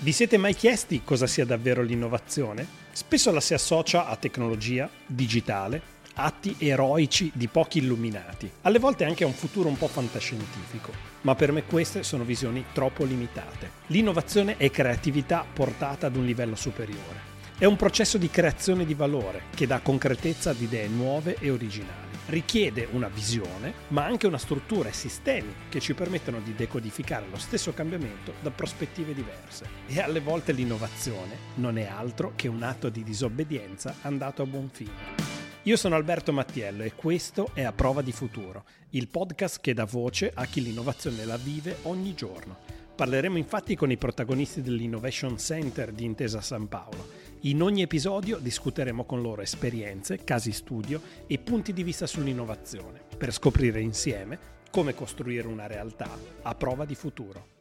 Vi siete mai chiesti cosa sia davvero l'innovazione? Spesso la si associa a tecnologia, digitale, atti eroici di pochi illuminati, alle volte anche a un futuro un po' fantascientifico. Ma per me queste sono visioni troppo limitate. L'innovazione è creatività portata ad un livello superiore. È un processo di creazione di valore che dà concretezza ad idee nuove e originali richiede una visione, ma anche una struttura e sistemi che ci permettono di decodificare lo stesso cambiamento da prospettive diverse. E alle volte l'innovazione non è altro che un atto di disobbedienza andato a buon fine. Io sono Alberto Mattiello e questo è A Prova di Futuro, il podcast che dà voce a chi l'innovazione la vive ogni giorno. Parleremo infatti con i protagonisti dell'Innovation Center di Intesa San Paolo in ogni episodio discuteremo con loro esperienze, casi studio e punti di vista sull'innovazione, per scoprire insieme come costruire una realtà a prova di futuro.